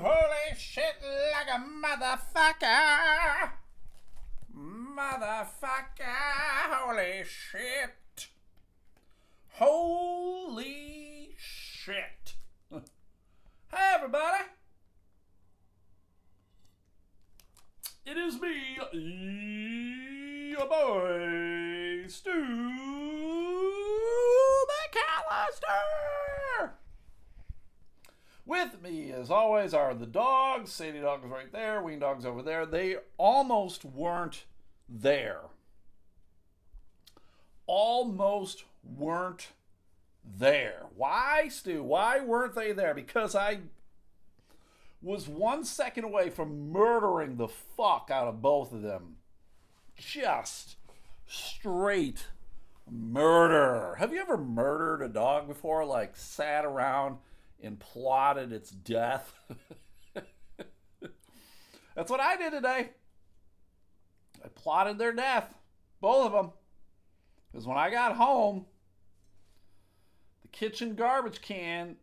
holy shit like a motherfucker. Motherfucker, holy shit. Holy shit. Hey, everybody. It is me, your boy, Stu McAllister. With me, as always, are the dogs. Sadie Dog is right there. Ween Dog's over there. They almost weren't there. Almost weren't there. Why, Stu? Why weren't they there? Because I was one second away from murdering the fuck out of both of them. Just straight murder. Have you ever murdered a dog before? Like sat around and plotted its death? That's what I did today. I plotted their death, both of them. Because when I got home, the kitchen garbage can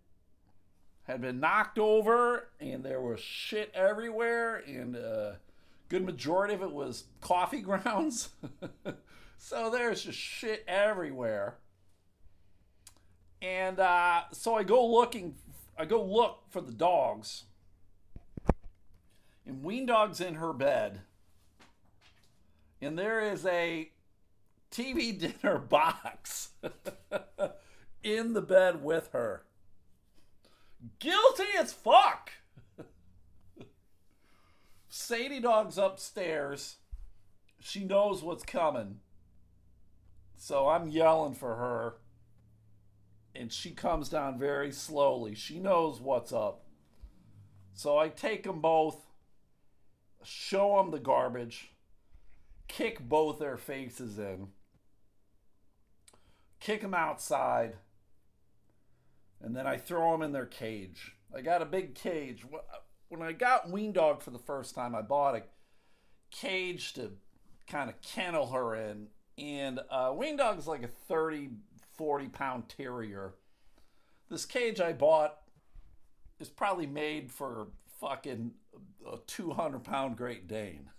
had been knocked over and there was shit everywhere and a good majority of it was coffee grounds so there's just shit everywhere and uh, so i go looking i go look for the dogs and ween dog's in her bed and there is a tv dinner box in the bed with her guilty as fuck. Sadie Dog's upstairs. She knows what's coming. So I'm yelling for her. And she comes down very slowly. She knows what's up. So I take them both, show them the garbage, kick both their faces in, kick them outside and then I throw them in their cage. I got a big cage. When I got Ween Dog for the first time, I bought a cage to kind of kennel her in. And uh, Ween Dog is like a 30, 40 pound terrier. This cage I bought is probably made for fucking a 200 pound Great Dane.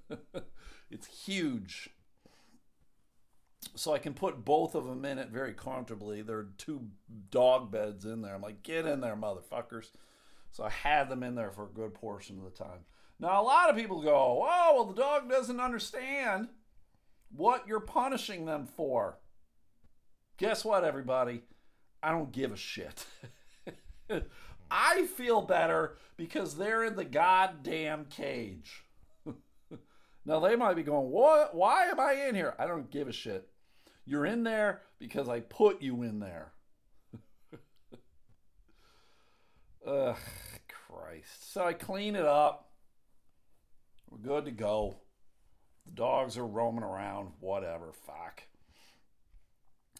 it's huge so I can put both of them in it very comfortably. There are two dog beds in there. I'm like, get in there, motherfuckers. So I had them in there for a good portion of the time. Now, a lot of people go, oh, well, the dog doesn't understand what you're punishing them for. Guess what, everybody? I don't give a shit. I feel better because they're in the goddamn cage. now, they might be going, what? Why am I in here? I don't give a shit. You're in there because I put you in there. Ugh, Christ. So I clean it up. We're good to go. The dogs are roaming around, whatever, fuck.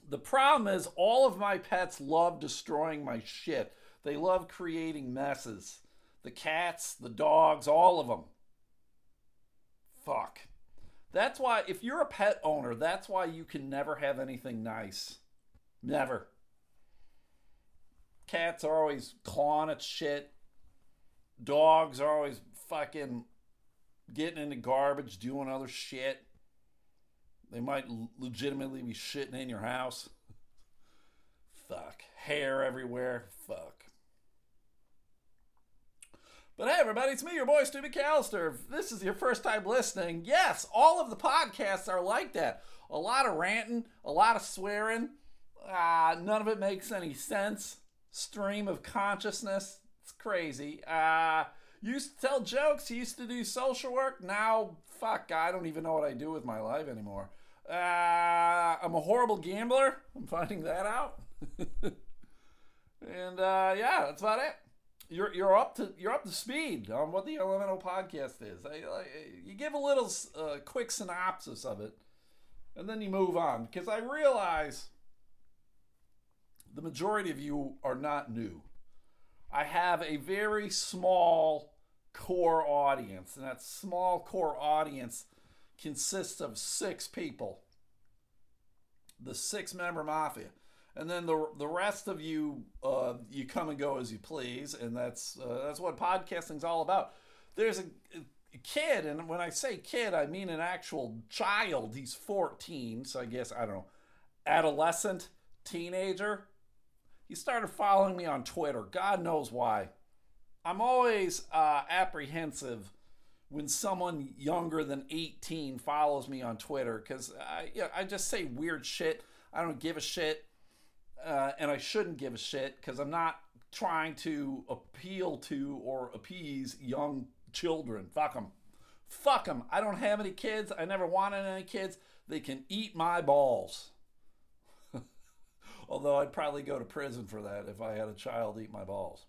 The problem is, all of my pets love destroying my shit. They love creating messes. The cats, the dogs, all of them. Fuck. That's why, if you're a pet owner, that's why you can never have anything nice. Never. Cats are always clawing at shit. Dogs are always fucking getting into garbage, doing other shit. They might legitimately be shitting in your house. Fuck. Hair everywhere. Fuck. But hey, everybody, it's me, your boy, Stu McAllister. If this is your first time listening, yes, all of the podcasts are like that. A lot of ranting, a lot of swearing. Uh, none of it makes any sense. Stream of consciousness. It's crazy. Uh, used to tell jokes, used to do social work. Now, fuck, I don't even know what I do with my life anymore. Uh, I'm a horrible gambler. I'm finding that out. and uh, yeah, that's about it you're you're up to you're up to speed on what the Elemental podcast is. I, I, you give a little uh, quick synopsis of it, and then you move on because I realize the majority of you are not new. I have a very small core audience, and that small core audience consists of six people. The six member mafia. and then the the rest of you uh, you come and go as you please, and that's uh, that's what podcasting's all about. There's a, a kid, and when I say kid, I mean an actual child. He's 14, so I guess I don't know, adolescent, teenager. He started following me on Twitter. God knows why. I'm always uh, apprehensive when someone younger than 18 follows me on Twitter because I, you know, I just say weird shit. I don't give a shit uh, and I shouldn't give a shit because I'm not trying to appeal to or appease young children. Fuck them. Fuck them. I don't have any kids. I never wanted any kids. They can eat my balls. Although I'd probably go to prison for that if I had a child eat my balls.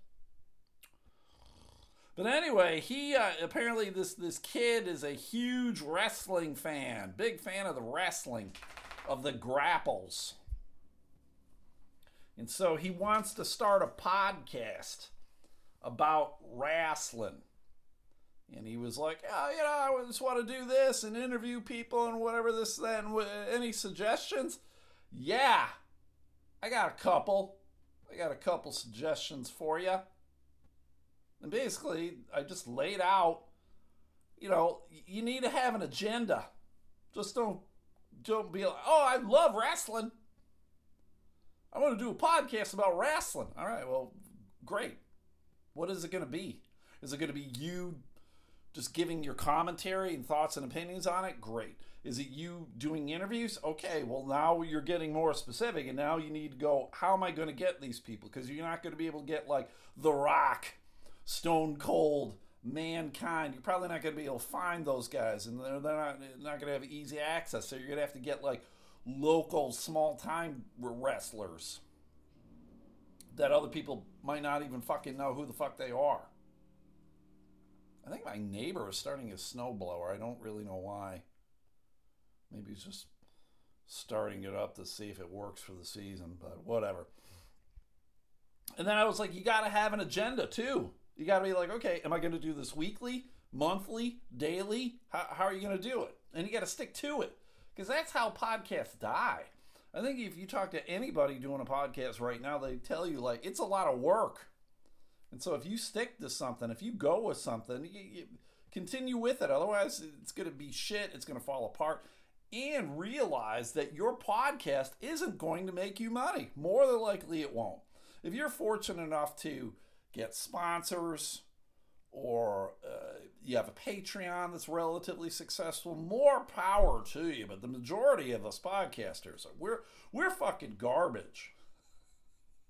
But anyway, he uh, apparently this this kid is a huge wrestling fan, big fan of the wrestling, of the grapples. And so he wants to start a podcast about wrestling. And he was like, oh, you know, I just want to do this and interview people and whatever this, and any suggestions? Yeah, I got a couple. I got a couple suggestions for you. And basically, I just laid out, you know, you need to have an agenda. Just don't, don't be like, oh, I love wrestling. I want to do a podcast about wrestling. All right, well, great. What is it going to be? Is it going to be you just giving your commentary and thoughts and opinions on it? Great. Is it you doing interviews? Okay, well, now you're getting more specific, and now you need to go, how am I going to get these people? Because you're not going to be able to get like The Rock, Stone Cold, Mankind. You're probably not going to be able to find those guys, and they're, they're not, not going to have easy access. So you're going to have to get like local small time wrestlers that other people might not even fucking know who the fuck they are. I think my neighbor is starting a snowblower. I don't really know why. Maybe he's just starting it up to see if it works for the season, but whatever. And then I was like, you got to have an agenda too. You got to be like, okay, am I going to do this weekly, monthly, daily? How, how are you going to do it? And you got to stick to it because that's how podcasts die. I think if you talk to anybody doing a podcast right now, they tell you like it's a lot of work. And so if you stick to something, if you go with something, you, you continue with it. Otherwise, it's going to be shit. It's going to fall apart. And realize that your podcast isn't going to make you money. More than likely, it won't. If you're fortunate enough to get sponsors, or uh, you have a Patreon that's relatively successful, more power to you. But the majority of us podcasters, we're we're fucking garbage.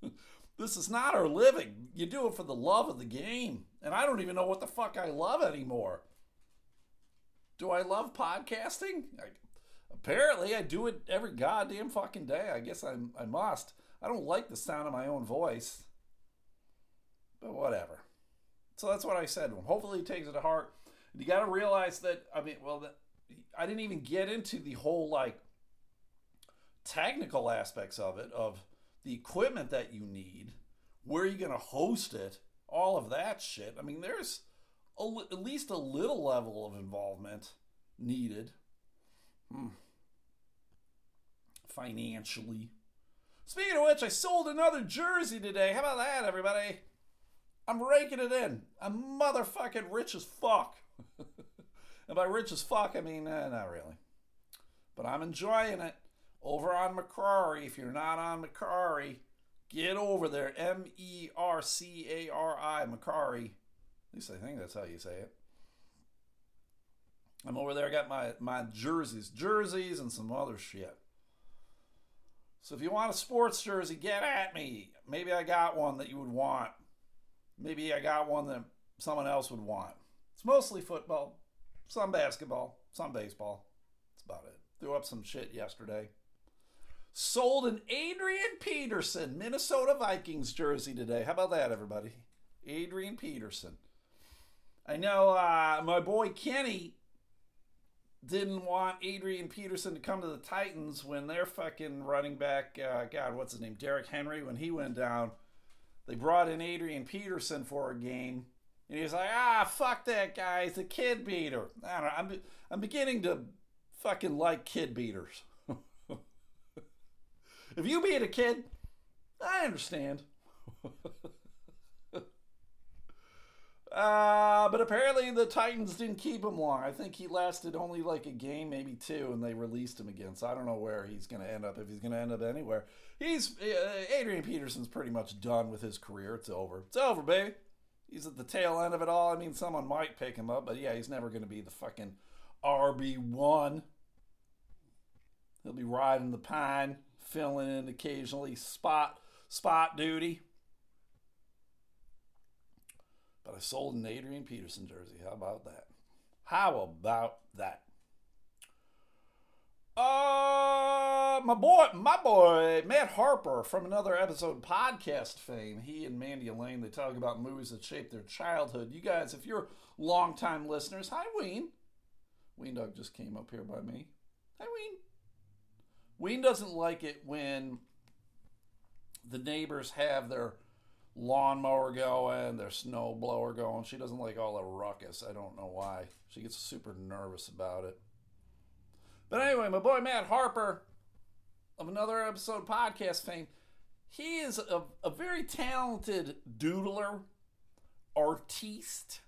this is not our living. You do it for the love of the game, and I don't even know what the fuck I love anymore. Do I love podcasting? I, apparently, I do it every goddamn fucking day. I guess I I must. I don't like the sound of my own voice, but whatever. So that's what I said. Hopefully, he takes it to heart. You got to realize that. I mean, well, I didn't even get into the whole like technical aspects of it, of the equipment that you need, where you're you going to host it, all of that shit. I mean, there's a, at least a little level of involvement needed. Hmm. Financially. Speaking of which, I sold another jersey today. How about that, everybody? I'm raking it in. I'm motherfucking rich as fuck. and by rich as fuck, I mean, eh, not really. But I'm enjoying it. Over on Mercari, if you're not on Mercari, get over there. M E R C A R I, Mercari. At least I think that's how you say it. I'm over there. I got my, my jerseys, jerseys, and some other shit. So if you want a sports jersey, get at me. Maybe I got one that you would want. Maybe I got one that someone else would want. It's mostly football, some basketball, some baseball. That's about it. Threw up some shit yesterday. Sold an Adrian Peterson Minnesota Vikings jersey today. How about that, everybody? Adrian Peterson. I know uh, my boy Kenny didn't want Adrian Peterson to come to the Titans when their fucking running back, uh, God, what's his name, Derrick Henry, when he went down. They brought in Adrian Peterson for a game, and he's like, ah, fuck that guy. He's a kid beater. I don't know. I'm, I'm beginning to fucking like kid beaters. if you beat a kid, I understand. Uh, but apparently the Titans didn't keep him long. I think he lasted only like a game, maybe two, and they released him again. So I don't know where he's going to end up. If he's going to end up anywhere, he's uh, Adrian Peterson's pretty much done with his career. It's over. It's over, baby. He's at the tail end of it all. I mean, someone might pick him up, but yeah, he's never going to be the fucking RB one. He'll be riding the pine, filling in occasionally spot spot duty. But I sold an Adrian Peterson jersey. How about that? How about that? Uh, my boy, my boy, Matt Harper from another episode podcast fame. He and Mandy Elaine, they talk about movies that shaped their childhood. You guys, if you're longtime listeners, hi Ween. Ween Dog just came up here by me. Hi Ween. Ween doesn't like it when the neighbors have their lawnmower going, their snow blower going. She doesn't like all the ruckus. I don't know why. She gets super nervous about it. But anyway, my boy Matt Harper of another episode podcast fame, he is a, a very talented doodler, artiste.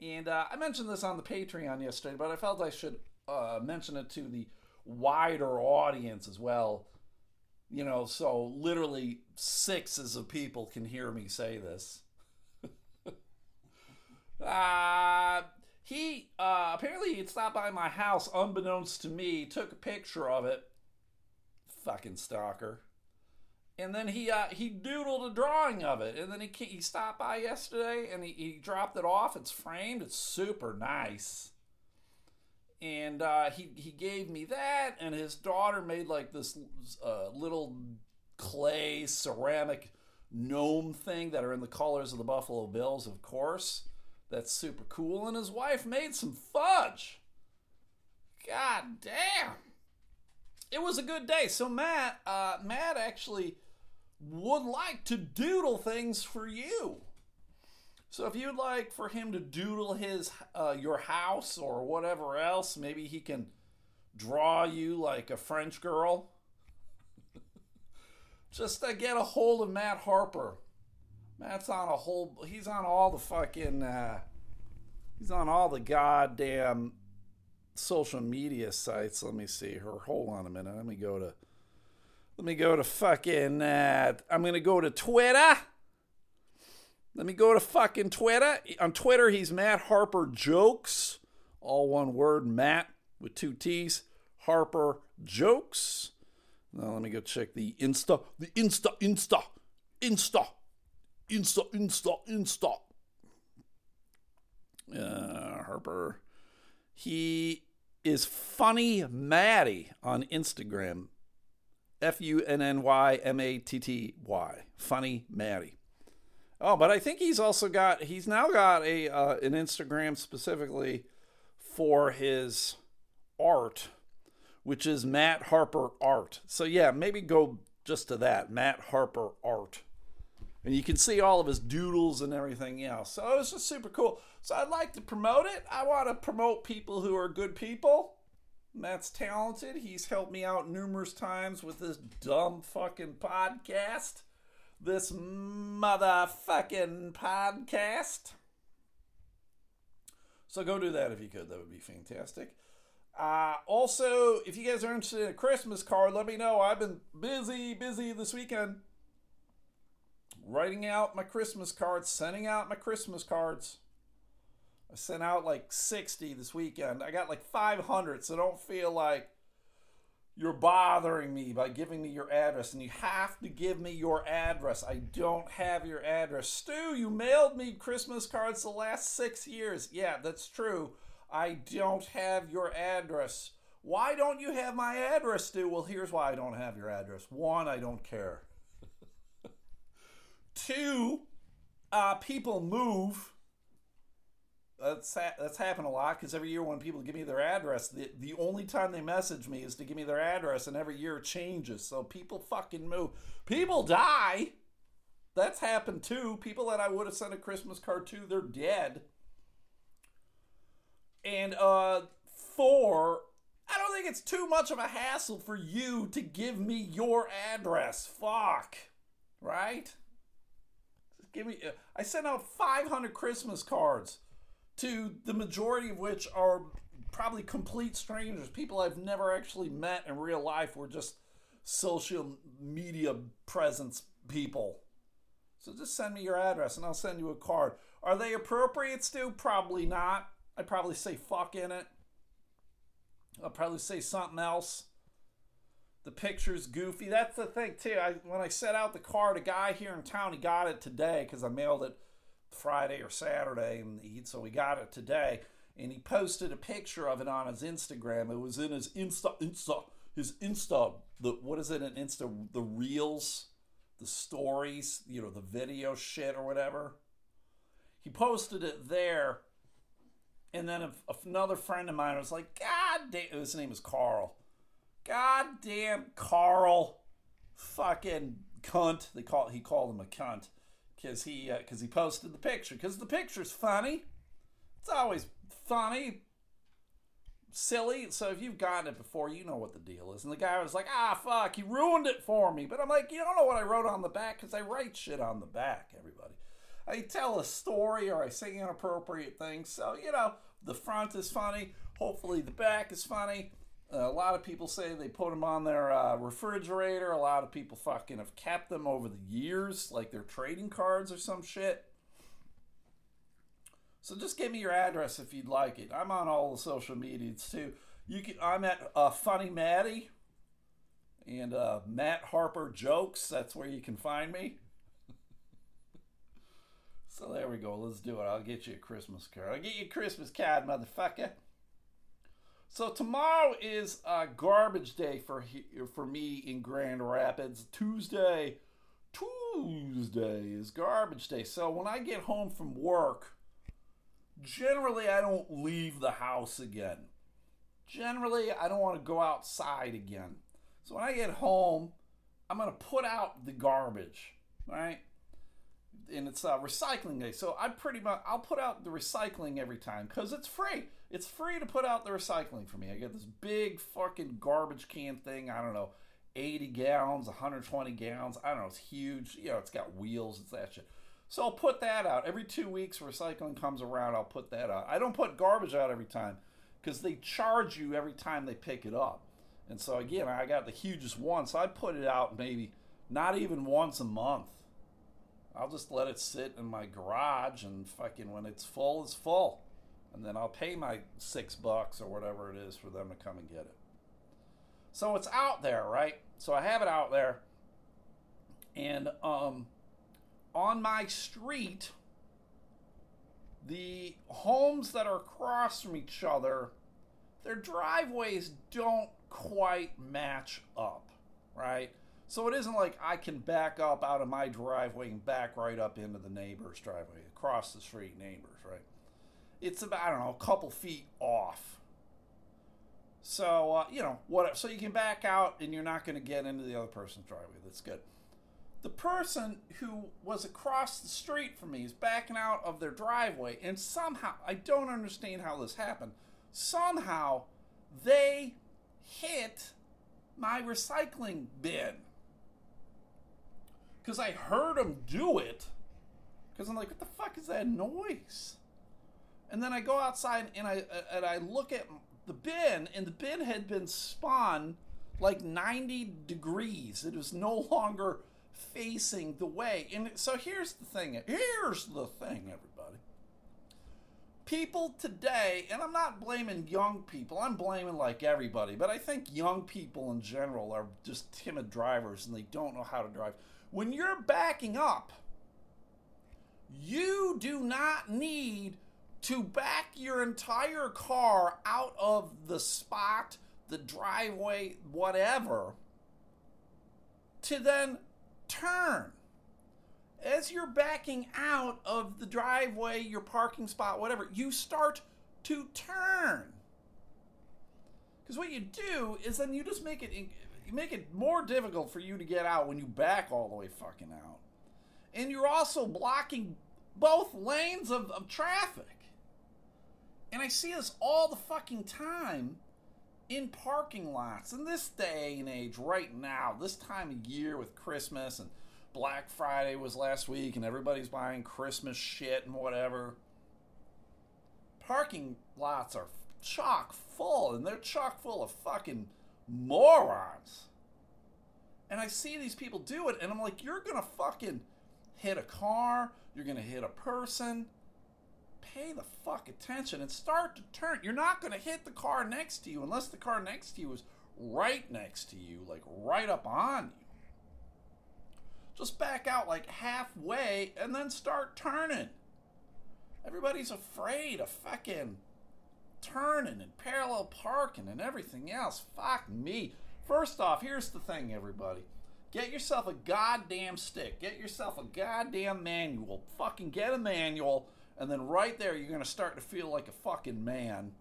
And uh, I mentioned this on the Patreon yesterday, but I felt I should uh, mention it to the wider audience as well you know, so literally sixes of people can hear me say this. uh, he uh, apparently he stopped by my house unbeknownst to me, took a picture of it. Fucking stalker. And then he uh, he doodled a drawing of it, and then he he stopped by yesterday and he, he dropped it off. It's framed. It's super nice and uh, he he gave me that, and his daughter made like this uh, little clay ceramic gnome thing that are in the colors of the Buffalo Bills, of course. That's super cool. And his wife made some fudge. God damn. It was a good day. So Matt, uh, Matt actually would like to doodle things for you. So if you'd like for him to doodle his uh, your house or whatever else, maybe he can draw you like a French girl. Just to get a hold of Matt Harper. Matt's on a whole. He's on all the fucking. Uh, he's on all the goddamn social media sites. Let me see her. Hold on a minute. Let me go to. Let me go to fucking. Uh, I'm gonna go to Twitter. Let me go to fucking Twitter. On Twitter, he's Matt Harper Jokes. All one word, Matt with two T's. Harper Jokes. Now let me go check the Insta. The Insta, Insta, Insta, Insta, Insta, Insta. Uh, Harper. He is Funny Matty on Instagram. F U N N Y M A T T Y. Funny Matty. Oh, but I think he's also got he's now got a uh, an Instagram specifically for his art, which is Matt Harper Art. So yeah, maybe go just to that Matt Harper Art, and you can see all of his doodles and everything else. So it's just super cool. So I'd like to promote it. I want to promote people who are good people. Matt's talented. He's helped me out numerous times with this dumb fucking podcast this motherfucking podcast. So go do that if you could. That would be fantastic. Uh, also, if you guys are interested in a Christmas card, let me know. I've been busy, busy this weekend writing out my Christmas cards, sending out my Christmas cards. I sent out like 60 this weekend. I got like 500, so don't feel like you're bothering me by giving me your address, and you have to give me your address. I don't have your address. Stu, you mailed me Christmas cards the last six years. Yeah, that's true. I don't have your address. Why don't you have my address, Stu? Well, here's why I don't have your address. One, I don't care. Two, uh, people move that's ha- that's happened a lot because every year when people give me their address, the the only time they message me is to give me their address, and every year it changes. So people fucking move. People die. That's happened too. People that I would have sent a Christmas card to, they're dead. And uh, four, I don't think it's too much of a hassle for you to give me your address. Fuck. right? Give me. I sent out 500 Christmas cards, to the majority of which are probably complete strangers, people I've never actually met in real life. We're just social media presence people. So just send me your address and I'll send you a card. Are they appropriate, Stu? Probably not. I'd probably say fuck in it. I'll probably say something else. The picture's goofy. That's the thing too. I when I set out the card, a guy here in town, he got it today because I mailed it Friday or Saturday, and he, so we got it today. And he posted a picture of it on his Instagram. It was in his Insta, Insta, his Insta. The what is it An Insta? The reels, the stories, you know, the video shit or whatever. He posted it there, and then another friend of mine was like, "God damn!" His name is Carl God damn Carl, fucking cunt. They call he called him a cunt because he because uh, he posted the picture because the picture's funny. It's always funny, silly. So if you've gotten it before, you know what the deal is. And the guy was like, "Ah, fuck, he ruined it for me." But I'm like, you don't know what I wrote on the back because I write shit on the back. Everybody, I tell a story or I say inappropriate things. So you know, the front is funny. Hopefully, the back is funny a lot of people say they put them on their uh, refrigerator. A lot of people fucking have kept them over the years, like their trading cards or some shit. So just give me your address if you'd like it. I'm on all the social medias too. You can. I'm at uh, Funny Matty and uh, Matt Harper Jokes. That's where you can find me. So there we go. Let's do it. I'll get you a Christmas card. I'll get you a Christmas card, motherfucker. So tomorrow is a garbage day for for me in Grand Rapids. Tuesday, Tuesday is garbage day. So when I get home from work, generally I don't leave the house again. Generally, I don't want to go outside again. So when I get home, I'm gonna put out the garbage, right? And it's a recycling day, so I pretty much I'll put out the recycling every time because it's free. It's free to put out the recycling for me. I get this big fucking garbage can thing. I don't know, 80 gallons, 120 gallons. I don't know. It's huge. You know, it's got wheels. It's that shit. So I'll put that out every two weeks. Recycling comes around. I'll put that out. I don't put garbage out every time because they charge you every time they pick it up. And so again, I got the hugest one. So I put it out maybe not even once a month. I'll just let it sit in my garage and fucking when it's full, it's full and then I'll pay my six bucks or whatever it is for them to come and get it. So it's out there, right? So I have it out there, and um, on my street, the homes that are across from each other, their driveways don't quite match up, right? So it isn't like I can back up out of my driveway and back right up into the neighbor's driveway, across the street neighbors, right? it's about I don't know a couple feet off. So uh, you know what? So you can back out, and you're not going to get into the other person's driveway. That's good. The person who was across the street from me is backing out of their driveway, and somehow I don't understand how this happened. Somehow they hit my recycling bin because I heard them do it. Because I'm like, what the fuck is that noise? And then I go outside and I and I look at the bin, and the bin had been spun like 90 degrees. It was no longer facing the way. And so here's the thing. Here's the thing, everybody. People today, and I'm not blaming young people, I'm blaming like everybody, but I think young people in general are just timid drivers and they don't know how to drive. When you're backing up, you do not need to back your entire car out of the spot, the driveway, whatever, to then turn. As you're backing out of the driveway, your parking spot, whatever, you start to turn. Because what you do is then you just make it you make it more difficult for you to get out when you back all the way fucking out. And you're also blocking both lanes of, of traffic. And I see this all the fucking time in parking lots in this day and age right now, this time of year with Christmas and Black Friday was last week and everybody's buying Christmas shit and whatever. Parking lots are chock full and they're chock full of fucking morons. And I see these people do it and I'm like, you're gonna fucking hit a car, you're gonna hit a person. Pay the fuck attention and start to turn. You're not gonna hit the car next to you unless the car next to you is right next to you, like right up on you. Just back out like halfway and then start turning. Everybody's afraid of fucking turning and parallel parking and everything else. Fuck me. First off, here's the thing, everybody. Get yourself a goddamn stick. Get yourself a goddamn manual. Fucking get a manual, and then right there, you're gonna start to feel like a fucking man.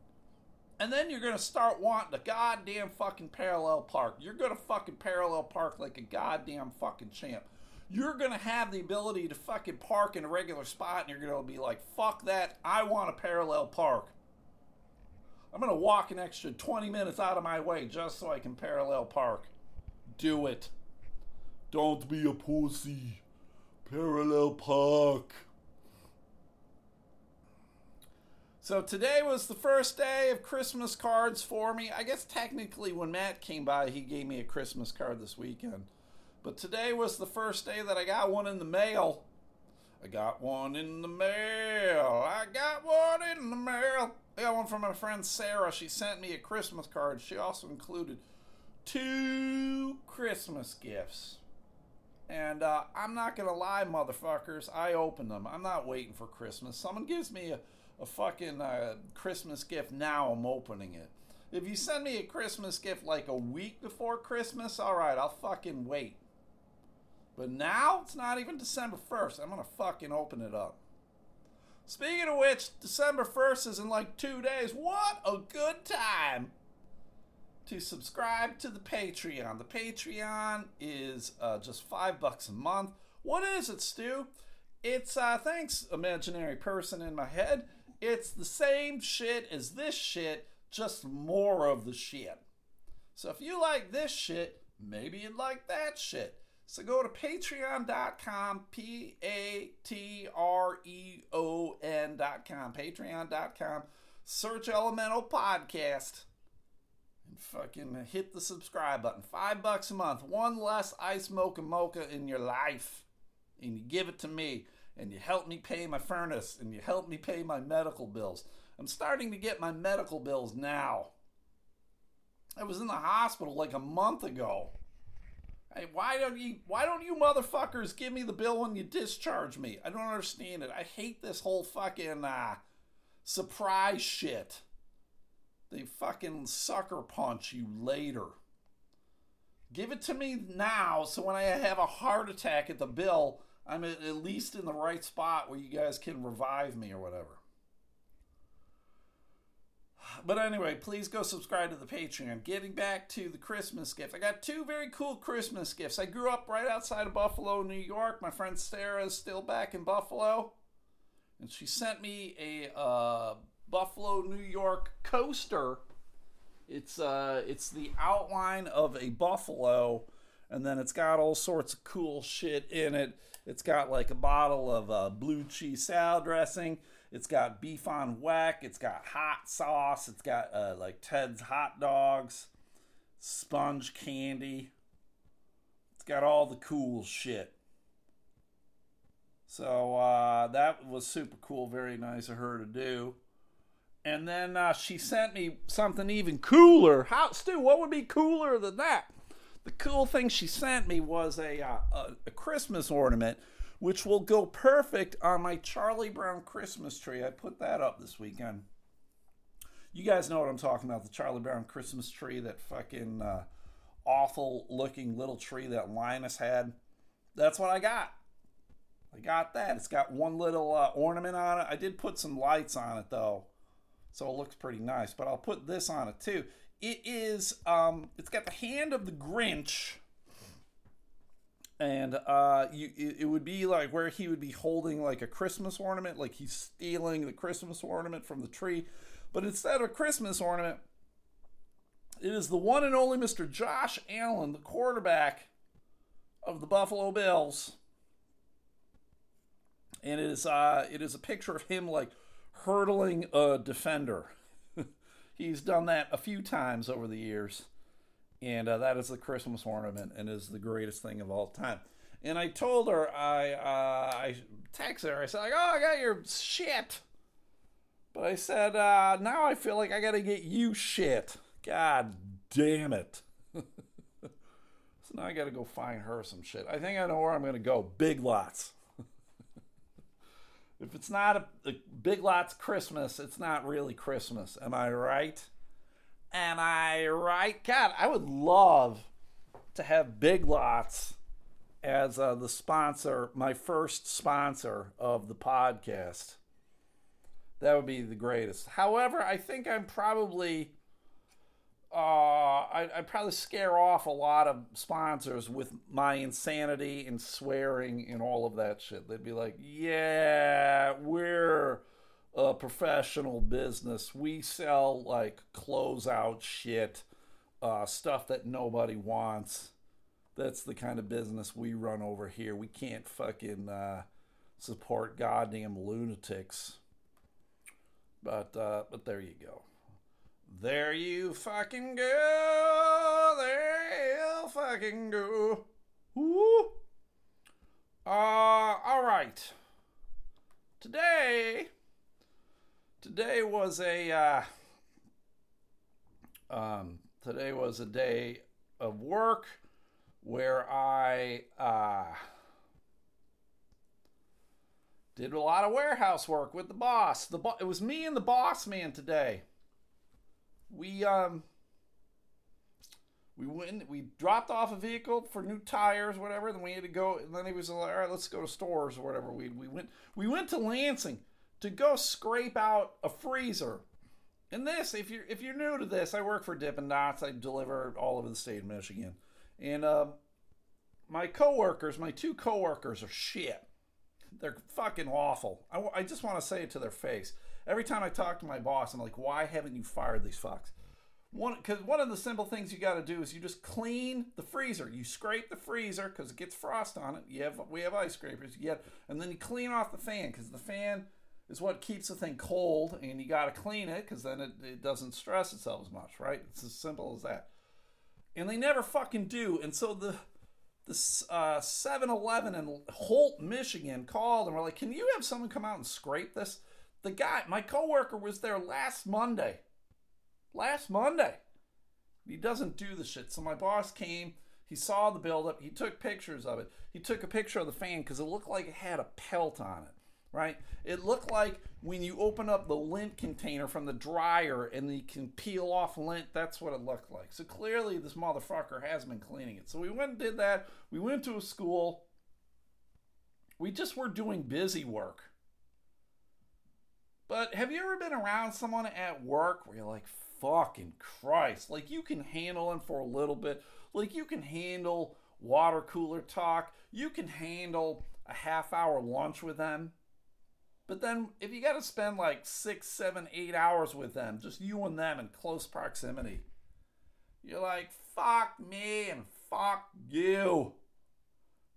And then you're gonna start wanting to goddamn fucking parallel park. You're gonna fucking parallel park like a goddamn fucking champ. You're gonna have the ability to fucking park in a regular spot, and you're gonna be like, fuck that, I want a parallel park. I'm going to walk an extra 20 minutes out of my way just so I can parallel park. Do it. Don't be a pussy. Parallel park. So today was the first day of Christmas cards for me. I guess technically when Matt came by, he gave me a Christmas card this weekend. But today was the first day that I got one in the mail. I got one in the mail. I got one in the mail. I got one from my friend Sarah. She sent me a Christmas card. She also included two Christmas gifts. And uh, I'm not going to lie, motherfuckers. I opened them. I'm not waiting for Christmas. Someone gives me a, a fucking uh, Christmas gift now, I'm opening it. If you send me a Christmas gift like a week before Christmas, all right, I'll fucking wait. But now it's not even December 1st. I'm going to fucking open it up. Speaking of which, December 1st is in like two days. What a good time to subscribe to the Patreon. The Patreon is uh, just five bucks a month. What is it, Stu? It's, uh, thanks, imaginary person in my head. It's the same shit as this shit, just more of the shit. So if you like this shit, maybe you'd like that shit. So go to patreon.com, P A T R E O N.com, patreon.com, search Elemental Podcast, and fucking hit the subscribe button. Five bucks a month, one less ice mocha mocha in your life. And you give it to me, and you help me pay my furnace, and you help me pay my medical bills. I'm starting to get my medical bills now. I was in the hospital like a month ago. Hey, why don't you why don't you motherfuckers give me the bill when you discharge me? I don't understand it. I hate this whole fucking uh, surprise shit. They fucking sucker punch you later. Give it to me now so when I have a heart attack at the bill, I'm at least in the right spot where you guys can revive me or whatever. But anyway, please go subscribe to the Patreon. Getting back to the Christmas gift. I got two very cool Christmas gifts. I grew up right outside of Buffalo, New York. My friend Sarah is still back in Buffalo. And she sent me a uh, Buffalo, New York coaster. It's uh it's the outline of a buffalo and then it's got all sorts of cool shit in it. It's got like a bottle of uh, blue cheese salad dressing. It's got beef on weck. It's got hot sauce. It's got uh, like Ted's hot dogs, sponge candy. It's got all the cool shit. So uh, that was super cool. Very nice of her to do. And then uh, she sent me something even cooler. How, Stu? What would be cooler than that? The cool thing she sent me was a, uh, a, a Christmas ornament which will go perfect on my Charlie Brown Christmas tree. I put that up this weekend. You guys know what I'm talking about the Charlie Brown Christmas tree, that fucking uh, awful looking little tree that Linus had. That's what I got. I got that. It's got one little uh, ornament on it. I did put some lights on it though, so it looks pretty nice. But I'll put this on it too. It is. Um, it's got the hand of the Grinch and uh, you it, would be like where he would be holding like a Christmas ornament, like he's stealing the Christmas ornament from the tree, but instead of a Christmas ornament, it is the one and only Mr. Josh Allen, the quarterback of the Buffalo Bills, and it is uh, it is a picture of him like hurdling a defender. He's done that a few times over the years, and uh, that is the Christmas ornament, and is the greatest thing of all time. And I told her, I uh, I texted her, I said like, oh, I got your shit, but I said uh, now I feel like I got to get you shit. God damn it. so now I got to go find her some shit. I think I know where I'm going to go. Big Lots. If it's not a, a Big Lots Christmas, it's not really Christmas. Am I right? Am I right? God, I would love to have Big Lots as uh, the sponsor, my first sponsor of the podcast. That would be the greatest. However, I think I'm probably uh, I, I probably scare off a lot of sponsors with my insanity and swearing and all of that shit. They'd be like, yeah, we're a professional business. We sell like closeout shit, uh, stuff that nobody wants. That's the kind of business we run over here. We can't fucking uh, support goddamn lunatics. But uh, but there you go. There you fucking go. There you fucking go. Woo. Uh, all right. Today, today was a, uh, um, today was a day of work where I, uh, did a lot of warehouse work with the boss. The bo- it was me and the boss man today. We um we went we dropped off a vehicle for new tires whatever then we had to go and then he was like all right let's go to stores or whatever. We, we went we went to lansing to go scrape out a freezer and this if you're if you're new to this i work for dippin' dots i deliver all over the state of michigan and uh, my coworkers my two coworkers are shit they're fucking awful i, I just want to say it to their face every time I talk to my boss, I'm like, why haven't you fired these fucks? One, because one of the simple things you got to do is you just clean the freezer. You scrape the freezer because it gets frost on it. You have we have ice scrapers. You get, and then you clean off the fan because the fan is what keeps the thing cold, and you got to clean it because then it, it doesn't stress itself as much, right? It's as simple as that. And they never fucking do. And so the the 7-Eleven uh, in Holt, Michigan called and were like, "Can you have someone come out and scrape this?" The guy, my coworker, was there last Monday. Last Monday. He doesn't do the shit. So my boss came. He saw the buildup. He took pictures of it. He took a picture of the fan because it looked like it had a pelt on it, right? It looked like when you open up the lint container from the dryer and you can peel off lint. That's what it looked like. So clearly, this motherfucker has been cleaning it. So we went and did that. We went to a school. We just were doing busy work but have you ever been around someone at work where you're like, fucking Christ, like you can handle them for a little bit, like you can handle water cooler talk, you can handle a half hour lunch with them. But then if you got to spend like six, seven, eight hours with them, just you and them in close proximity, you're like, fuck me and fuck you.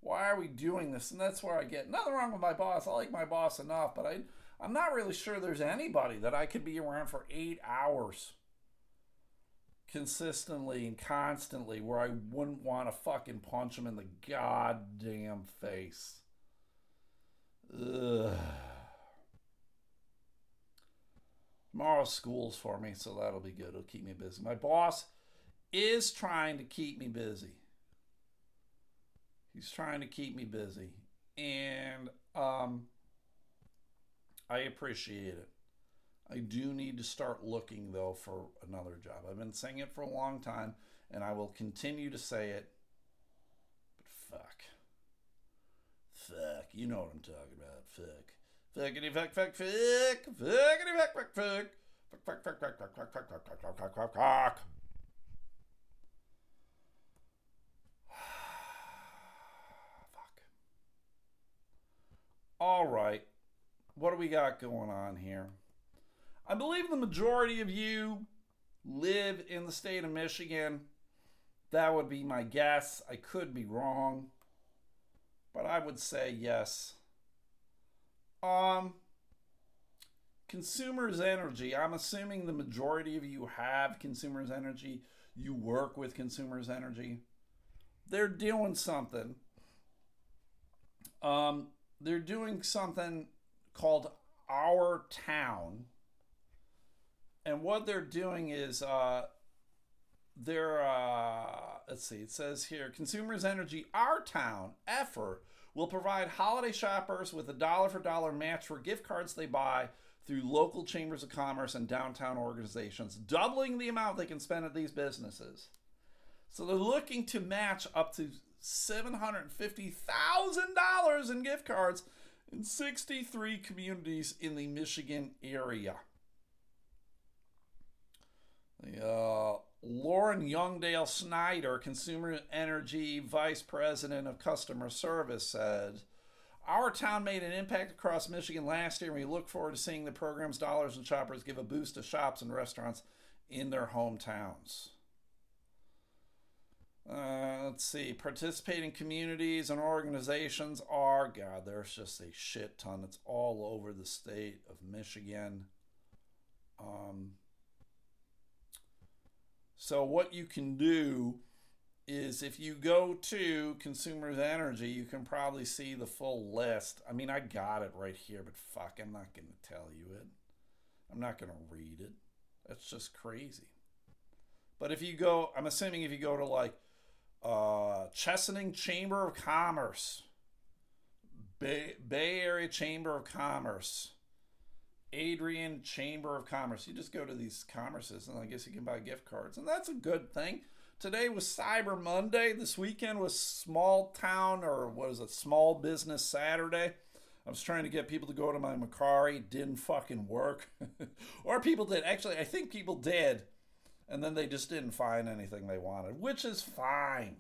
Why are we doing this? And that's where I get nothing wrong with my boss. I like my boss enough, but I I'm not really sure there's anybody that I could be around for eight hours consistently and constantly where I wouldn't want to fucking punch him in the goddamn face. Ugh. Tomorrow's school's for me, so that'll be good. It'll keep me busy. My boss is trying to keep me busy. He's trying to keep me busy. And um I appreciate it. I do need to start looking though for another job. I've been saying it for a long time and I will continue to say it. But fuck. Fuck. You know what I'm talking about. Fuck. Fuckity fuck fuck fuck. Fuckity fuck fuck. Fuck fuck fuck fuck fuck fuck fuck fuck fuck fuck fuck fuck fuck. Fuck. All right what do we got going on here? I believe the majority of you live in the state of Michigan. That would be my guess. I could be wrong, but I would say yes. Um, Consumers Energy. I'm assuming the majority of you have Consumers Energy. You work with Consumers Energy. They're doing something. Um, they're doing something called Our Town. And what they're doing is uh, they're, uh, let's see, it says here Consumers Energy, Our Town effort will provide holiday shoppers with a dollar for dollar match for gift cards they buy through local chambers of commerce and downtown organizations, doubling the amount they can spend at these businesses. So they're looking to match up to $750,000 in gift cards in 63 communities in the Michigan area. Uh, Lauren Youngdahl Snyder, Consumer Energy Vice President of Customer Service, said, Our town made an impact across Michigan last year, and we look forward to seeing the program's dollars and shoppers give a boost to shops and restaurants in their hometowns. Uh, let's see. Participating communities and organizations are, God, there's just a shit ton. It's all over the state of Michigan. Um, so, what you can do is if you go to Consumers Energy, you can probably see the full list. I mean, I got it right here, but fuck, I'm not going to tell you it. I'm not going to read it. That's just crazy. But if you go, I'm assuming if you go to like uh, Chesaning Chamber of Commerce, Bay, Bay Area Chamber of Commerce, Adrian Chamber of Commerce. You just go to these commerces and I guess you can buy gift cards. And that's a good thing. Today was Cyber Monday. This weekend was Small Town or what is it, Small Business Saturday. I was trying to get people to go to my Mercari. Didn't fucking work. or people did. Actually, I think people did. And then they just didn't find anything they wanted, which is fine.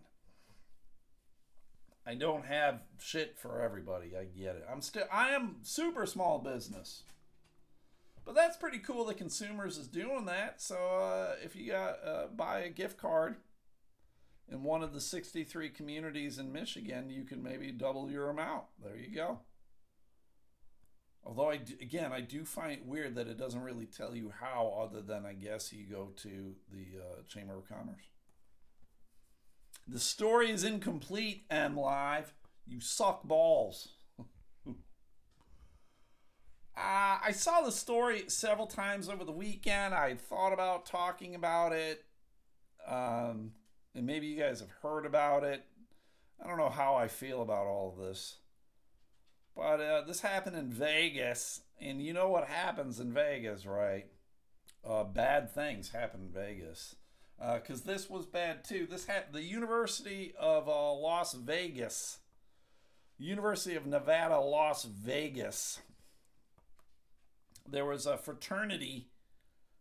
I don't have shit for everybody. I get it. I'm still I am super small business. But that's pretty cool that consumers is doing that. So uh, if you got uh, buy a gift card in one of the 63 communities in Michigan, you can maybe double your amount. There you go. Although I do, again, I do find it weird that it doesn't really tell you how, other than I guess you go to the uh, Chamber of Commerce. The story is incomplete. MLive, you suck balls. Uh, I saw the story several times over the weekend. I thought about talking about it. Um, and maybe you guys have heard about it. I don't know how I feel about all of this. But uh, this happened in Vegas. And you know what happens in Vegas, right? Uh, bad things happen in Vegas. Because uh, this was bad too. This had the University of uh, Las Vegas, University of Nevada, Las Vegas there was a fraternity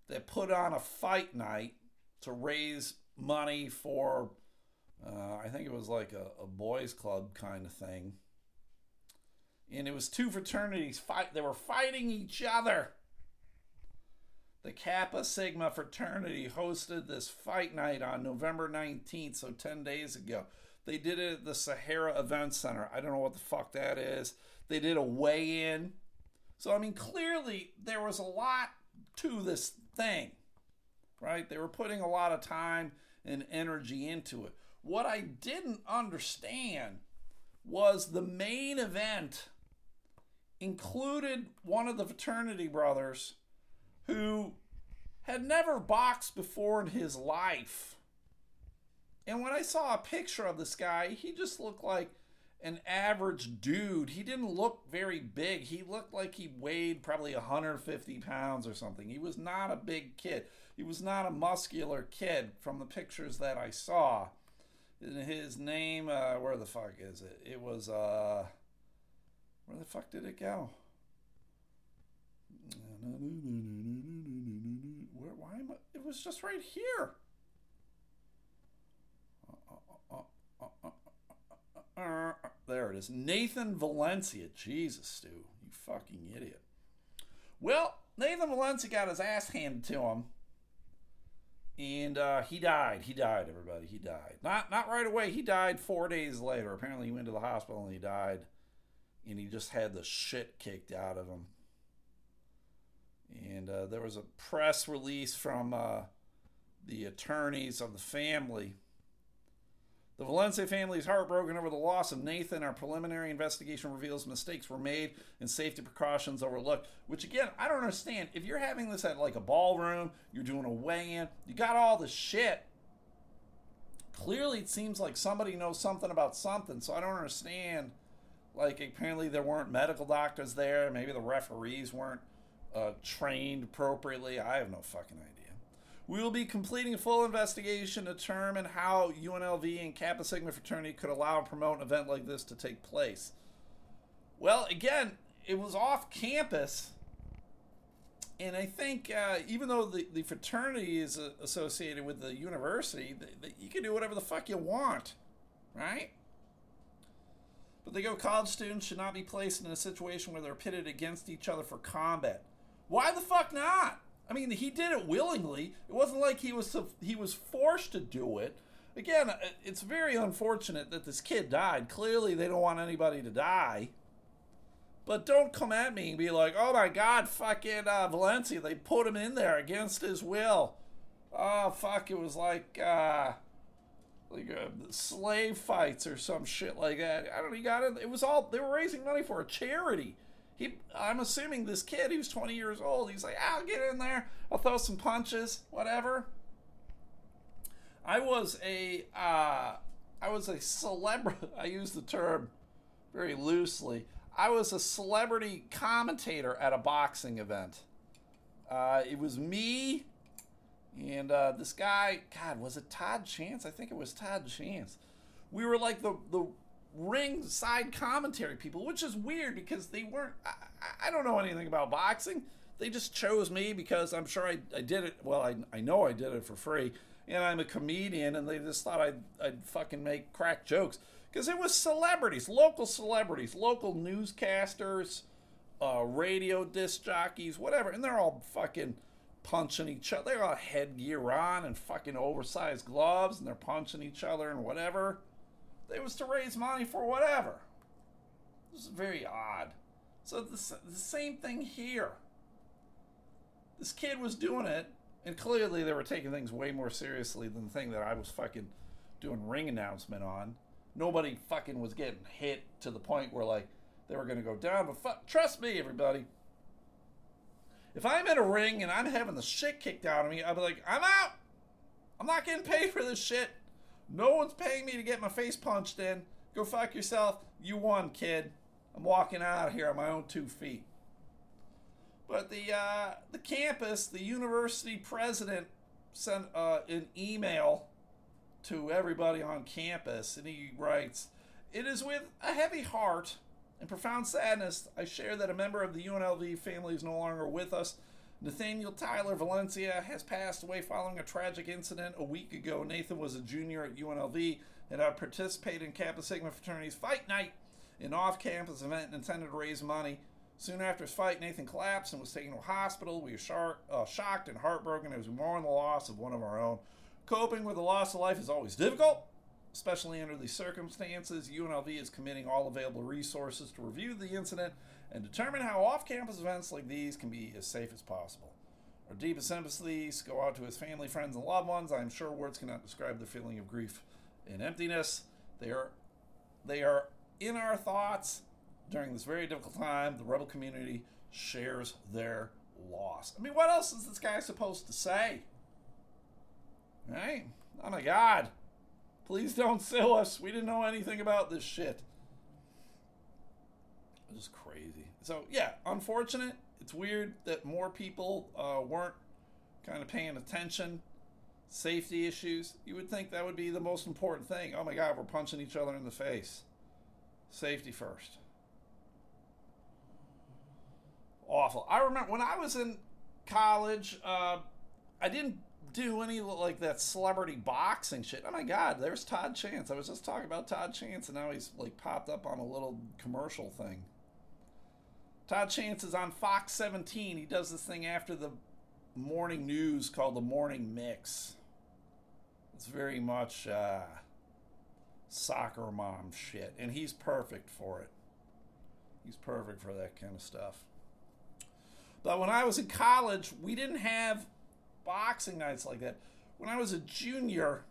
that put on a fight night to raise money for, uh, I think it was like a, a boys' club kind of thing. And it was two fraternities fight. They were fighting each other. The Kappa Sigma fraternity hosted this fight night on November 19th, so 10 days ago. They did it at the Sahara Event Center. I don't know what the fuck that is. They did a weigh in so, I mean, clearly there was a lot to this thing, right? They were putting a lot of time and energy into it. What I didn't understand was the main event included one of the fraternity brothers who had never boxed before in his life. And when I saw a picture of this guy, he just looked like an average dude. He didn't look very big. He looked like he weighed probably 150 pounds or something. He was not a big kid. He was not a muscular kid from the pictures that I saw. His name, uh, where the fuck is it? It was, uh, where the fuck did it go? Where, why am I? It was just right here. There it is. Nathan Valencia. Jesus, Stu. You fucking idiot. Well, Nathan Valencia got his ass handed to him. And uh, he died. He died, everybody. He died. Not not right away. He died four days later. Apparently, he went to the hospital and he died. and he just had the shit kicked out of him. And uh, there was a press release from uh, the attorneys of the family. The Valencia family is heartbroken over the loss of Nathan. Our preliminary investigation reveals mistakes were made and safety precautions overlooked. Which, again, I don't understand. If you're having this at like a ballroom, you're doing a weigh in, you got all the shit. Clearly, it seems like somebody knows something about something, so I don't understand. Like, apparently, there weren't medical doctors there. Maybe the referees weren't uh, trained appropriately. I have no fucking idea. We will be completing a full investigation to determine how UNLV and Kappa Sigma fraternity could allow and promote an event like this to take place. Well, again, it was off campus. And I think uh, even though the, the fraternity is uh, associated with the university, the, the, you can do whatever the fuck you want, right? But they go college students should not be placed in a situation where they're pitted against each other for combat. Why the fuck not? I mean, he did it willingly. It wasn't like he was he was forced to do it. Again, uh, it's very unfortunate that this kid died. Clearly, they don't want anybody to die. But don't come at me and be like, "Oh my God, fucking uh, Valencia! They put him in there against his will." Oh fuck! It was like uh, like uh, slave fights or some shit like that. I don't know. He got it. It was all they were raising money for a charity he I'm assuming this kid who's 20 years old, he's like, I'll get in there, I'll throw some punches, whatever. I was a uh, I was a celebrity. I use the term very loosely. I was a celebrity commentator at a boxing event. Uh, it was me and uh, this guy. God, was it Todd Chance? I think it was Todd Chance. We were like the the ring side commentary people, which is weird because they weren't. I, I, don't know anything about boxing. They just chose me because I'm sure I, I did it. Well, I, I know I did it for free, and I'm a comedian, and they just thought I'd, I'd fucking make crack jokes because it was celebrities, local celebrities, local newscasters, uh, radio disc jockeys, whatever, and they're all fucking punching each other. They all headgear on and fucking oversized gloves, and they're punching each other and whatever. It was to raise money for whatever. This is very odd. So the, the same thing here. This kid was doing it, and clearly they were taking things way more seriously than the thing that I was fucking doing ring announcement on. Nobody fucking was getting hit to the point where like they were to go down. But fuck, trust me, everybody. If I'm in a ring and I'm having the shit kicked out of me, I'll be like, I'm out. I'm not getting paid for this shit. No one's paying me to get my face punched in. Go fuck yourself. You won, kid. I'm walking out of here on my own two feet. But the uh, the campus, the university president sent uh, an email to everybody on campus, and he writes, "It is with a heavy heart and profound sadness I share that a member of the UNLV family is no longer with us." Nathaniel Tyler Valencia has passed away following a tragic incident a week ago. Nathan was a junior at UNLV and had participated in Kappa Sigma fraternity's Fight Night, an off campus event intended to raise money. Soon after his fight, Nathan collapsed and was taken to a hospital. We were uh, shocked and heartbroken as we mourn the loss of one of our own. Coping with the loss of life is always difficult, especially under these circumstances. UNLV is committing all available resources to review the incident and determine how off campus events like these can be as safe as possible. Our deepest sympathies go out to his family, friends, and loved ones. I am sure words cannot describe the feeling of grief and emptiness. They are, they are in our thoughts during this very difficult time. The rebel community shares their loss. I mean, what else is this guy supposed to say? Right? Oh my God. Please don't sue us. We didn't know anything about this shit. Just crazy. So yeah, unfortunate. It's weird that more people uh, weren't kind of paying attention. Safety issues. You would think that would be the most important thing. Oh my God, we're punching each other in the face. Safety first. Awful. I remember when I was in college, uh, I didn't do any like that celebrity boxing shit. Oh my god, there's Todd Chance. I was just talking about Todd Chance, and now he's like popped up on a little commercial thing. Todd Chance is on Fox 17. He does this thing after the morning news called the Morning Mix. It's very much uh, soccer mom shit, and he's perfect for it. He's perfect for that kind of stuff. But when I was in college, we didn't have boxing nights like that. When I was a junior,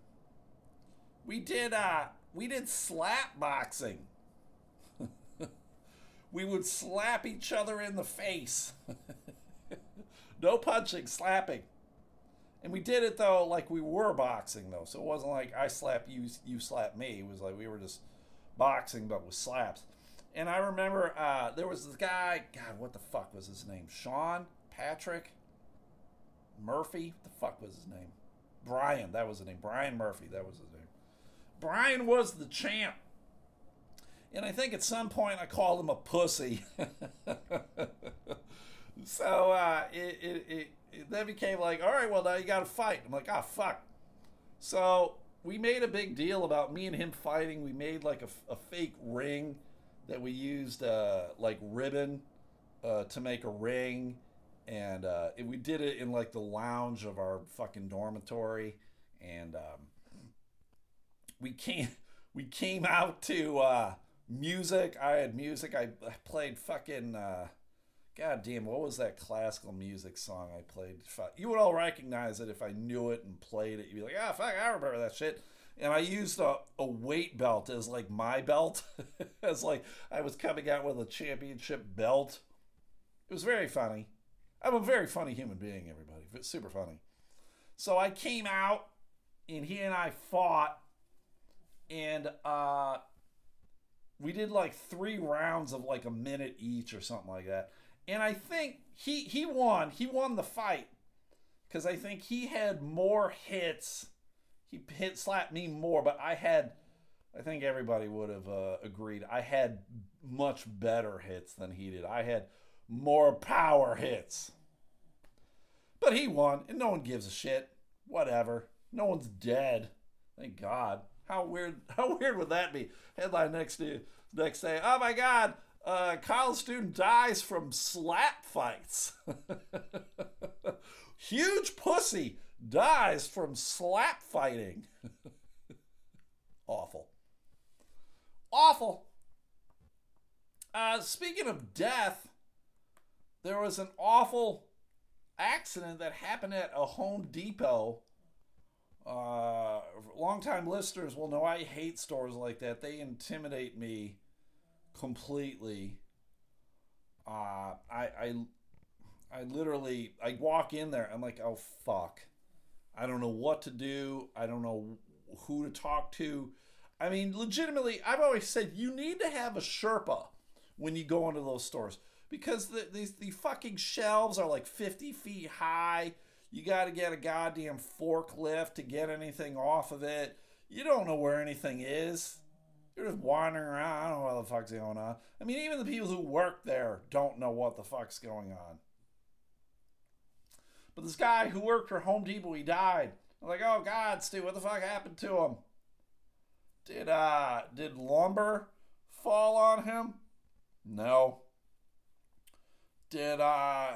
we did uh we did slap boxing. We would slap each other in the face. no punching, slapping. And we did it though like we were boxing though. So it wasn't like I slap you you slap me. It was like we were just boxing but with slaps. And I remember uh, there was this guy, God, what the fuck was his name? Sean Patrick Murphy? What the fuck was his name? Brian, that was his name. Brian Murphy, that was his name. Brian was the champ. And I think at some point I called him a pussy. so uh, it, it, it, it then became like, all right, well, now you got to fight. I'm like, ah, oh, fuck. So we made a big deal about me and him fighting. We made like a, a fake ring that we used uh, like ribbon uh, to make a ring, and uh, it, we did it in like the lounge of our fucking dormitory, and um, we came we came out to uh, music. I had music. I, I played fucking. Uh, God damn, what was that classical music song I played? You would all recognize it if I knew it and played it. You'd be like, ah, oh, fuck, I remember that shit and I used a, a weight belt as like my belt, as like I was coming out with a championship belt. It was very funny. I'm a very funny human being, everybody. It's super funny. So I came out, and he and I fought, and uh, we did like three rounds of like a minute each or something like that. And I think he he won. He won the fight because I think he had more hits he hit slapped me more, but I had, I think everybody would have uh, agreed. I had much better hits than he did. I had more power hits. But he won, and no one gives a shit. Whatever. No one's dead. Thank God. How weird? How weird would that be? Headline next day. Next day. Oh my God! Uh, college student dies from slap fights. Huge pussy dies from slap fighting. Awful. Awful. Uh, speaking of death, there was an awful accident that happened at a Home Depot. Uh, longtime listeners will know I hate stores like that. They intimidate me completely. Uh, I, I, I literally, I walk in there. I'm like, oh fuck. I don't know what to do. I don't know who to talk to. I mean, legitimately, I've always said you need to have a Sherpa when you go into those stores because the, these the fucking shelves are like 50 feet high. You got to get a goddamn forklift to get anything off of it. You don't know where anything is. You're just wandering around. I don't know what the fuck's going on. I mean, even the people who work there don't know what the fuck's going on. But this guy who worked for Home Depot, he died. I'm like, oh God, Stu, what the fuck happened to him? Did uh did lumber fall on him? No. Did uh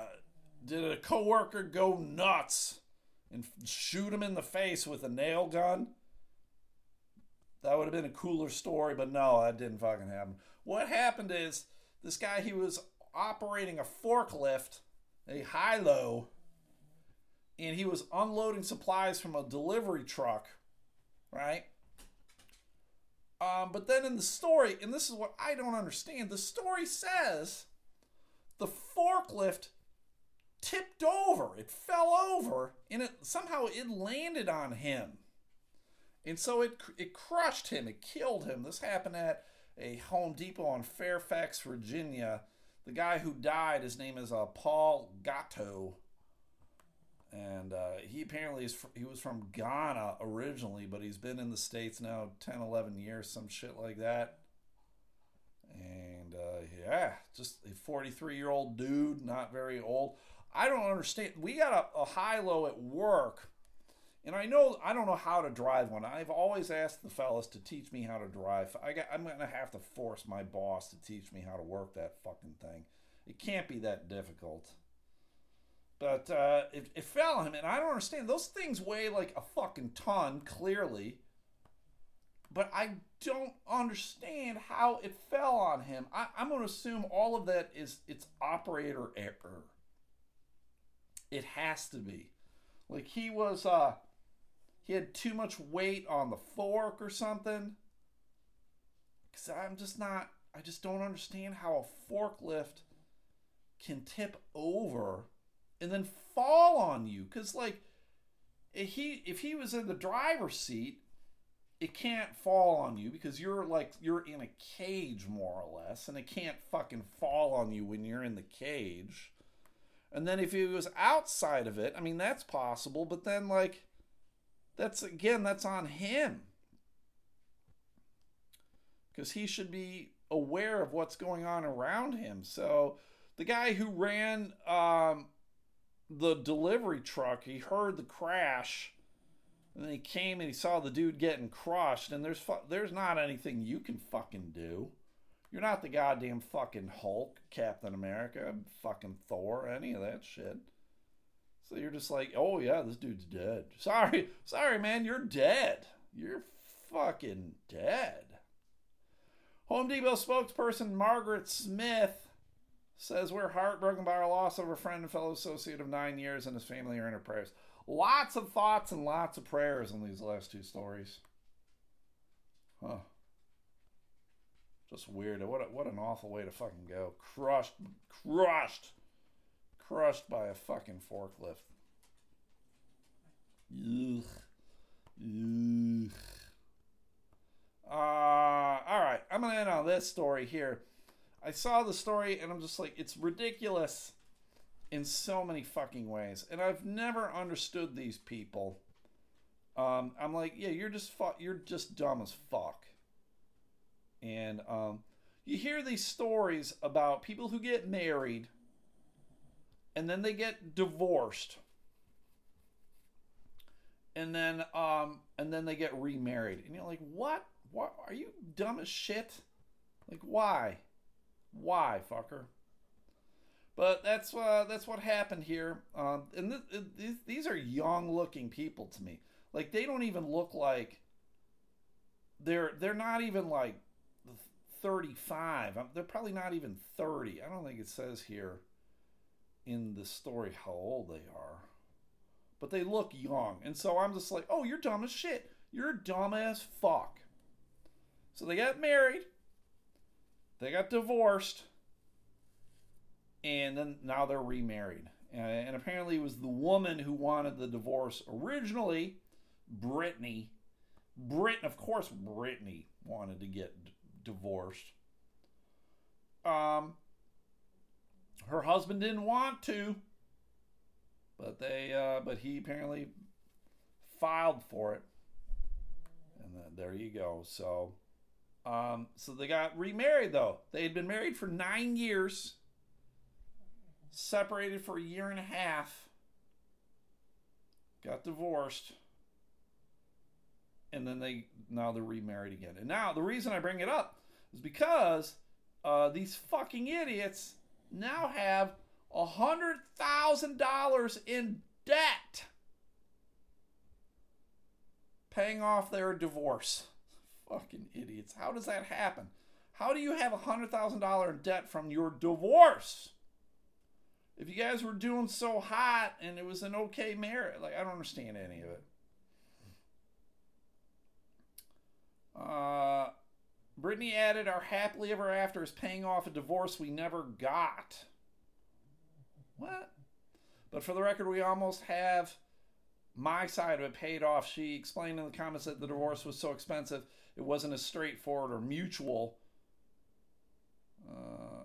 did a coworker go nuts and shoot him in the face with a nail gun? That would have been a cooler story, but no, that didn't fucking happen. What happened is this guy he was operating a forklift, a high low and he was unloading supplies from a delivery truck, right? Um, but then in the story, and this is what I don't understand, the story says the forklift tipped over, it fell over, and it somehow it landed on him, and so it it crushed him, it killed him. This happened at a Home Depot in Fairfax, Virginia. The guy who died, his name is uh, Paul Gatto and uh, he apparently is fr- he was from Ghana originally, but he's been in the states now 10, 11 years, some shit like that. And uh, yeah, just a 43 year old dude, not very old. I don't understand. We got a, a high low at work, and I know I don't know how to drive one. I've always asked the fellas to teach me how to drive. I got, I'm gonna have to force my boss to teach me how to work that fucking thing. It can't be that difficult. But uh, it, it fell on him, and I don't understand. Those things weigh like a fucking ton, clearly. but I don't understand how it fell on him. I, I'm going to assume all of that is it's operator error. It has to be. Like he was uh he had too much weight on the fork or something. Cuz I'm just not I just don't understand how a forklift can tip over and then fall on you cuz like if he if he was in the driver's seat it can't fall on you because you're like you're in a cage more or less and it can't fucking fall on you when you're in the cage and then if he was outside of it, I mean, that's possible, but then, like, that's again, that's on him. Because he should be aware of what's going on around him. So the guy who ran um, the delivery truck, he heard the crash. And then he came and he saw the dude getting crushed, and there's fu- there's not anything you can fucking do. You're not the goddamn fucking Hulk, Captain America, fucking Thor, any of that shit. So you're just like, oh yeah, this dude's dead. Sorry, sorry, man, you're dead. You're fucking dead. Home Depot spokesperson Margaret Smith says we're heartbroken by our loss of a friend and fellow associate of nine years and his family are in our prayers. Lots of thoughts and lots of prayers on these last two stories. Huh. Just weird. What a, what an awful way to fucking go. Crushed, crushed, crushed by a fucking forklift. Ugh. Ugh. Uh, all right, I'm gonna end on this story here. I saw the story and I'm just like, it's ridiculous in so many fucking ways, and I've never understood these people. Um, I'm like, yeah, you're just fu- you're just dumb as fuck. And um, you hear these stories about people who get married and then they get divorced. And then um and then they get remarried. And you're like, "What? What are you dumb as shit?" Like why? Why, fucker? But that's uh, that's what happened here. Um, and th- th- these are young-looking people to me. Like they don't even look like they're they're not even like 35. They're probably not even 30. I don't think it says here in the story how old they are. But they look young. And so I'm just like, oh, you're dumb as shit. You're dumb as fuck. So they got married. They got divorced. And then now they're remarried. And apparently it was the woman who wanted the divorce originally, Brittany. Brit, of course, Brittany wanted to get divorced. Um, her husband didn't want to, but they, uh, but he apparently filed for it, and then there you go. So, um, so they got remarried though. They had been married for nine years, separated for a year and a half, got divorced and then they now they're remarried again. And now the reason I bring it up is because uh, these fucking idiots now have a hundred thousand dollars in debt, paying off their divorce. Fucking idiots! How does that happen? How do you have a hundred thousand dollar in debt from your divorce? If you guys were doing so hot and it was an okay marriage, like I don't understand any of it. Uh, Brittany added, Our happily ever after is paying off a divorce we never got. What? But for the record, we almost have my side of it paid off. She explained in the comments that the divorce was so expensive, it wasn't as straightforward or mutual. Uh,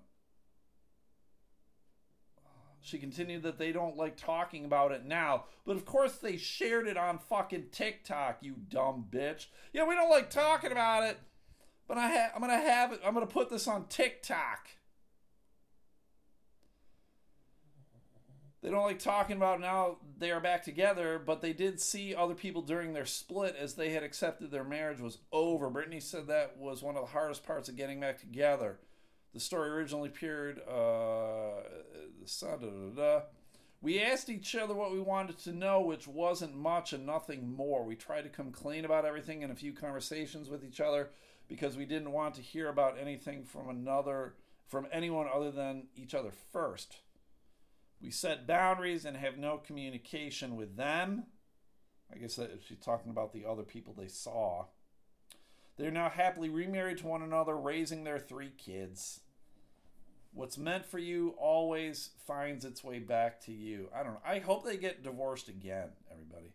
she continued that they don't like talking about it now, but of course they shared it on fucking TikTok, you dumb bitch. Yeah, we don't like talking about it, but I ha- I'm gonna have it. I'm gonna put this on TikTok. They don't like talking about now they are back together, but they did see other people during their split as they had accepted their marriage was over. Brittany said that was one of the hardest parts of getting back together. The story originally appeared, uh, We asked each other what we wanted to know, which wasn't much and nothing more. We tried to come clean about everything in a few conversations with each other because we didn't want to hear about anything from another from anyone other than each other first. We set boundaries and have no communication with them. I guess that she's talking about the other people they saw. They're now happily remarried to one another, raising their three kids. What's meant for you always finds its way back to you. I don't know. I hope they get divorced again, everybody.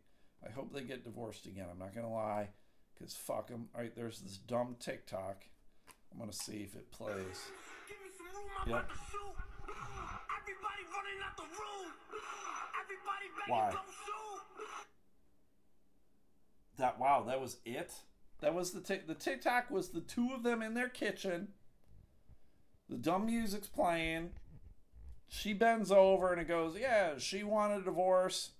I hope they get divorced again. I'm not going to lie, because fuck them. All right, there's this dumb TikTok. I'm going to see if it plays. Yep. everybody running out the room everybody Why? That wow, that was it. That was the t- the TikTok was the two of them in their kitchen. The dumb music's playing. She bends over and it goes, "Yeah, she wanted a divorce."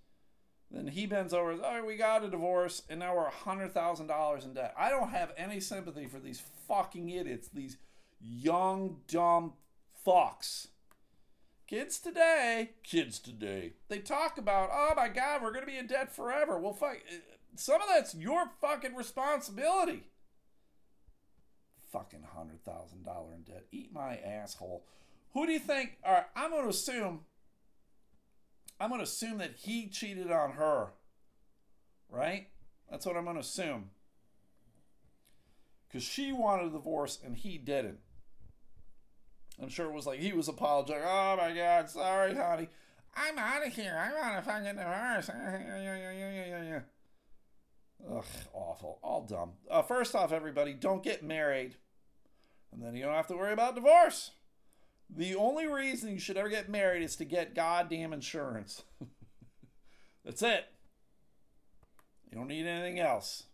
Then he bends over, "Oh, we got a divorce, and now we're a hundred thousand dollars in debt." I don't have any sympathy for these fucking idiots, these young dumb fucks. Kids today, kids today, they talk about, "Oh my God, we're gonna be in debt forever." Well, fuck some of that's your fucking responsibility. Fucking hundred thousand dollar in debt. Eat my asshole. Who do you think? All right, I'm to assume. I'm to assume that he cheated on her. Right? That's what I'm to assume. Because she wanted a divorce and he didn't. I'm sure it was like he was apologizing. Oh my God, sorry, honey. I'm out of here. I want a fucking divorce. Ugh, awful. All dumb. Uh, first off, everybody, don't get married. And then you don't have to worry about divorce. The only reason you should ever get married is to get goddamn insurance. That's it. You don't need anything else.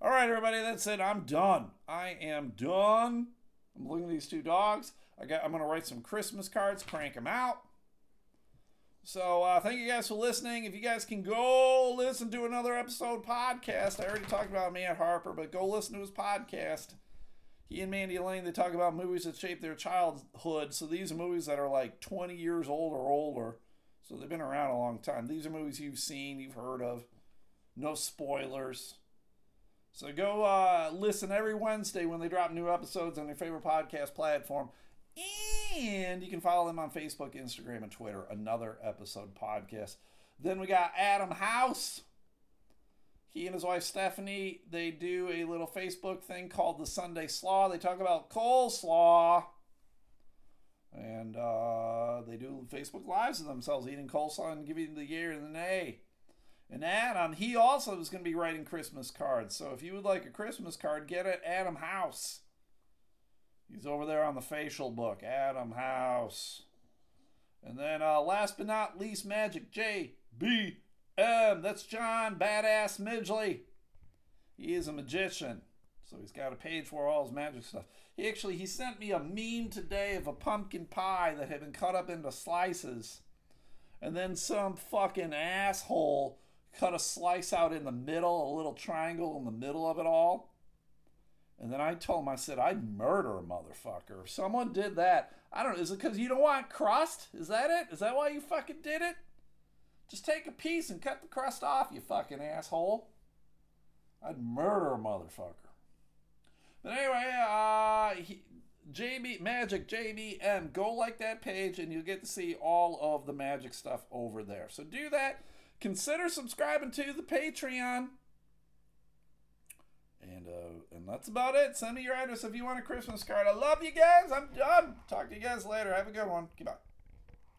All right, everybody, that's it. I'm done. I am done. I'm looking at these two dogs. I got. I'm gonna write some Christmas cards, crank them out. So uh, thank you guys for listening. If you guys can go listen to another episode podcast, I already talked about Matt Harper, but go listen to his podcast. He and Mandy Lane they talk about movies that shaped their childhood. So these are movies that are like 20 years old or older. So they've been around a long time. These are movies you've seen, you've heard of. No spoilers. So go uh, listen every Wednesday when they drop new episodes on your favorite podcast platform. You can follow them on Facebook, Instagram, and Twitter. Another episode podcast. Then we got Adam House. He and his wife Stephanie, they do a little Facebook thing called the Sunday Slaw. They talk about coleslaw. And uh, they do Facebook Lives of themselves eating coleslaw and giving the year and the nay. And Adam, he also is going to be writing Christmas cards. So if you would like a Christmas card, get it Adam House. He's over there on the facial book, Adam House. And then uh, last but not least, Magic J B M. That's John Badass Midgley. He is a magician. So he's got a page for all his magic stuff. He actually he sent me a meme today of a pumpkin pie that had been cut up into slices. And then some fucking asshole cut a slice out in the middle, a little triangle in the middle of it all. And then I told him, I said, I'd murder a motherfucker. If someone did that, I don't know, is it because you don't want crust? Is that it? Is that why you fucking did it? Just take a piece and cut the crust off, you fucking asshole. I'd murder a motherfucker. But anyway, uh, he, JB Magic JBM, go like that page and you'll get to see all of the magic stuff over there. So do that. Consider subscribing to the Patreon. And uh, and that's about it. Send me your address if you want a Christmas card. I love you guys. I'm done. Talk to you guys later. Have a good one. Goodbye.